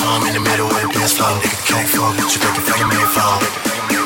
calm in the middle of a dance floor. Nigga can't fuck, but you break it, fucking make it fall.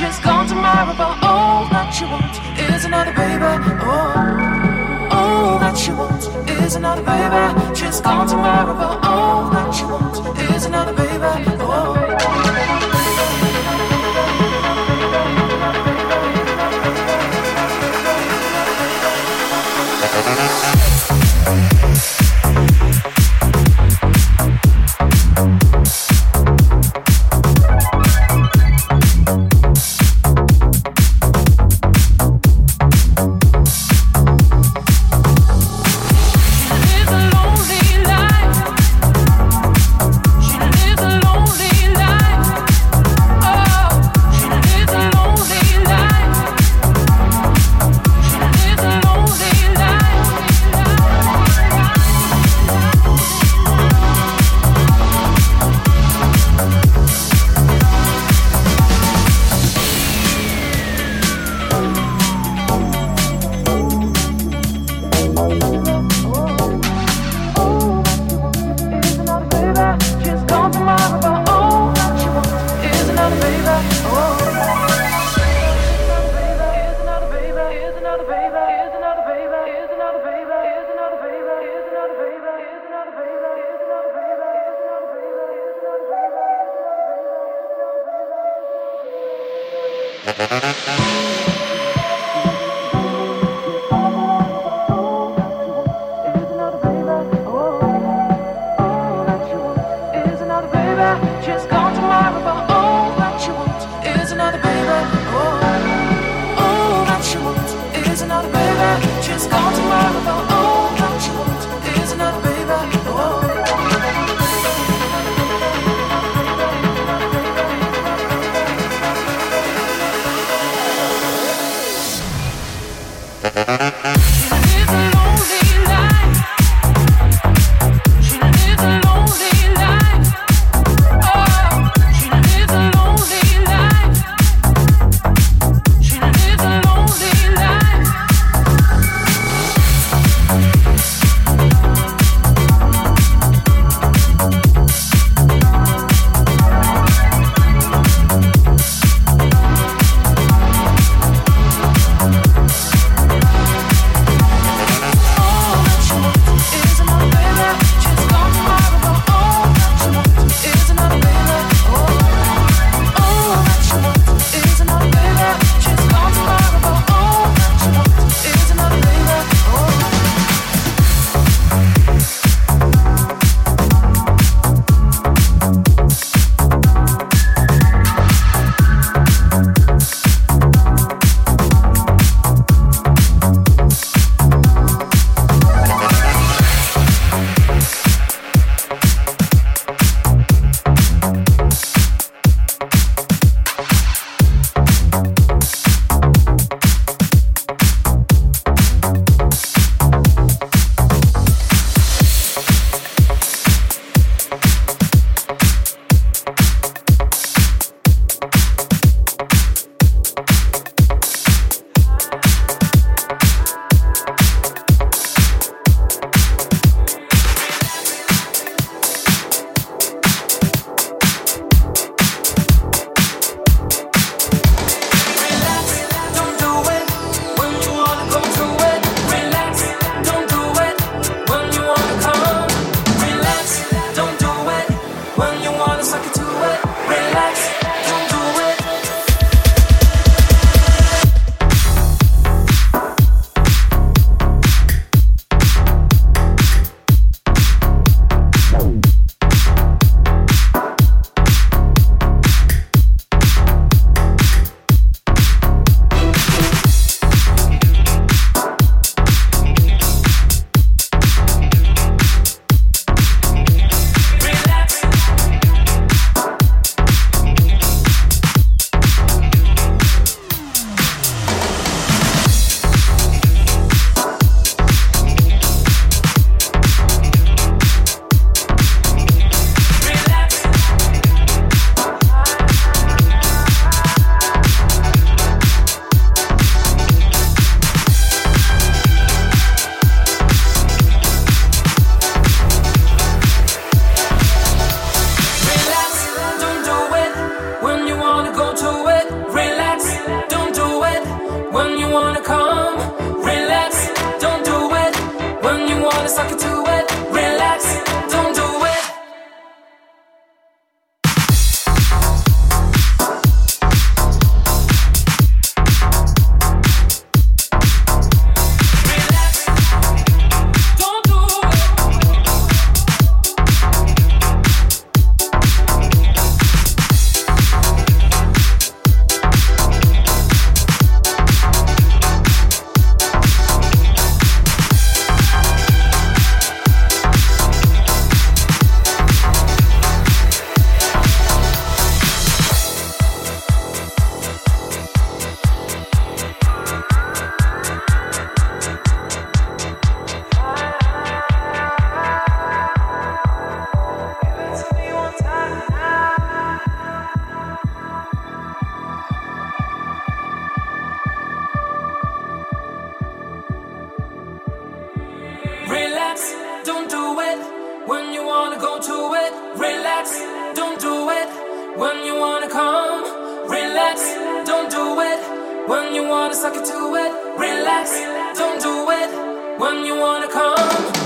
She's gone tomorrow, but all that she wants is another baby. Oh, all that she wants is another baby. She's gone tomorrow, but all that she wants is another baby. Oh. Relax, don't do it when you wanna come. Relax, don't do it when you wanna suck it to it. Relax, don't do it when you wanna come.